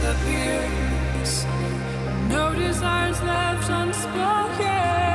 disappears, no desires left unspoken.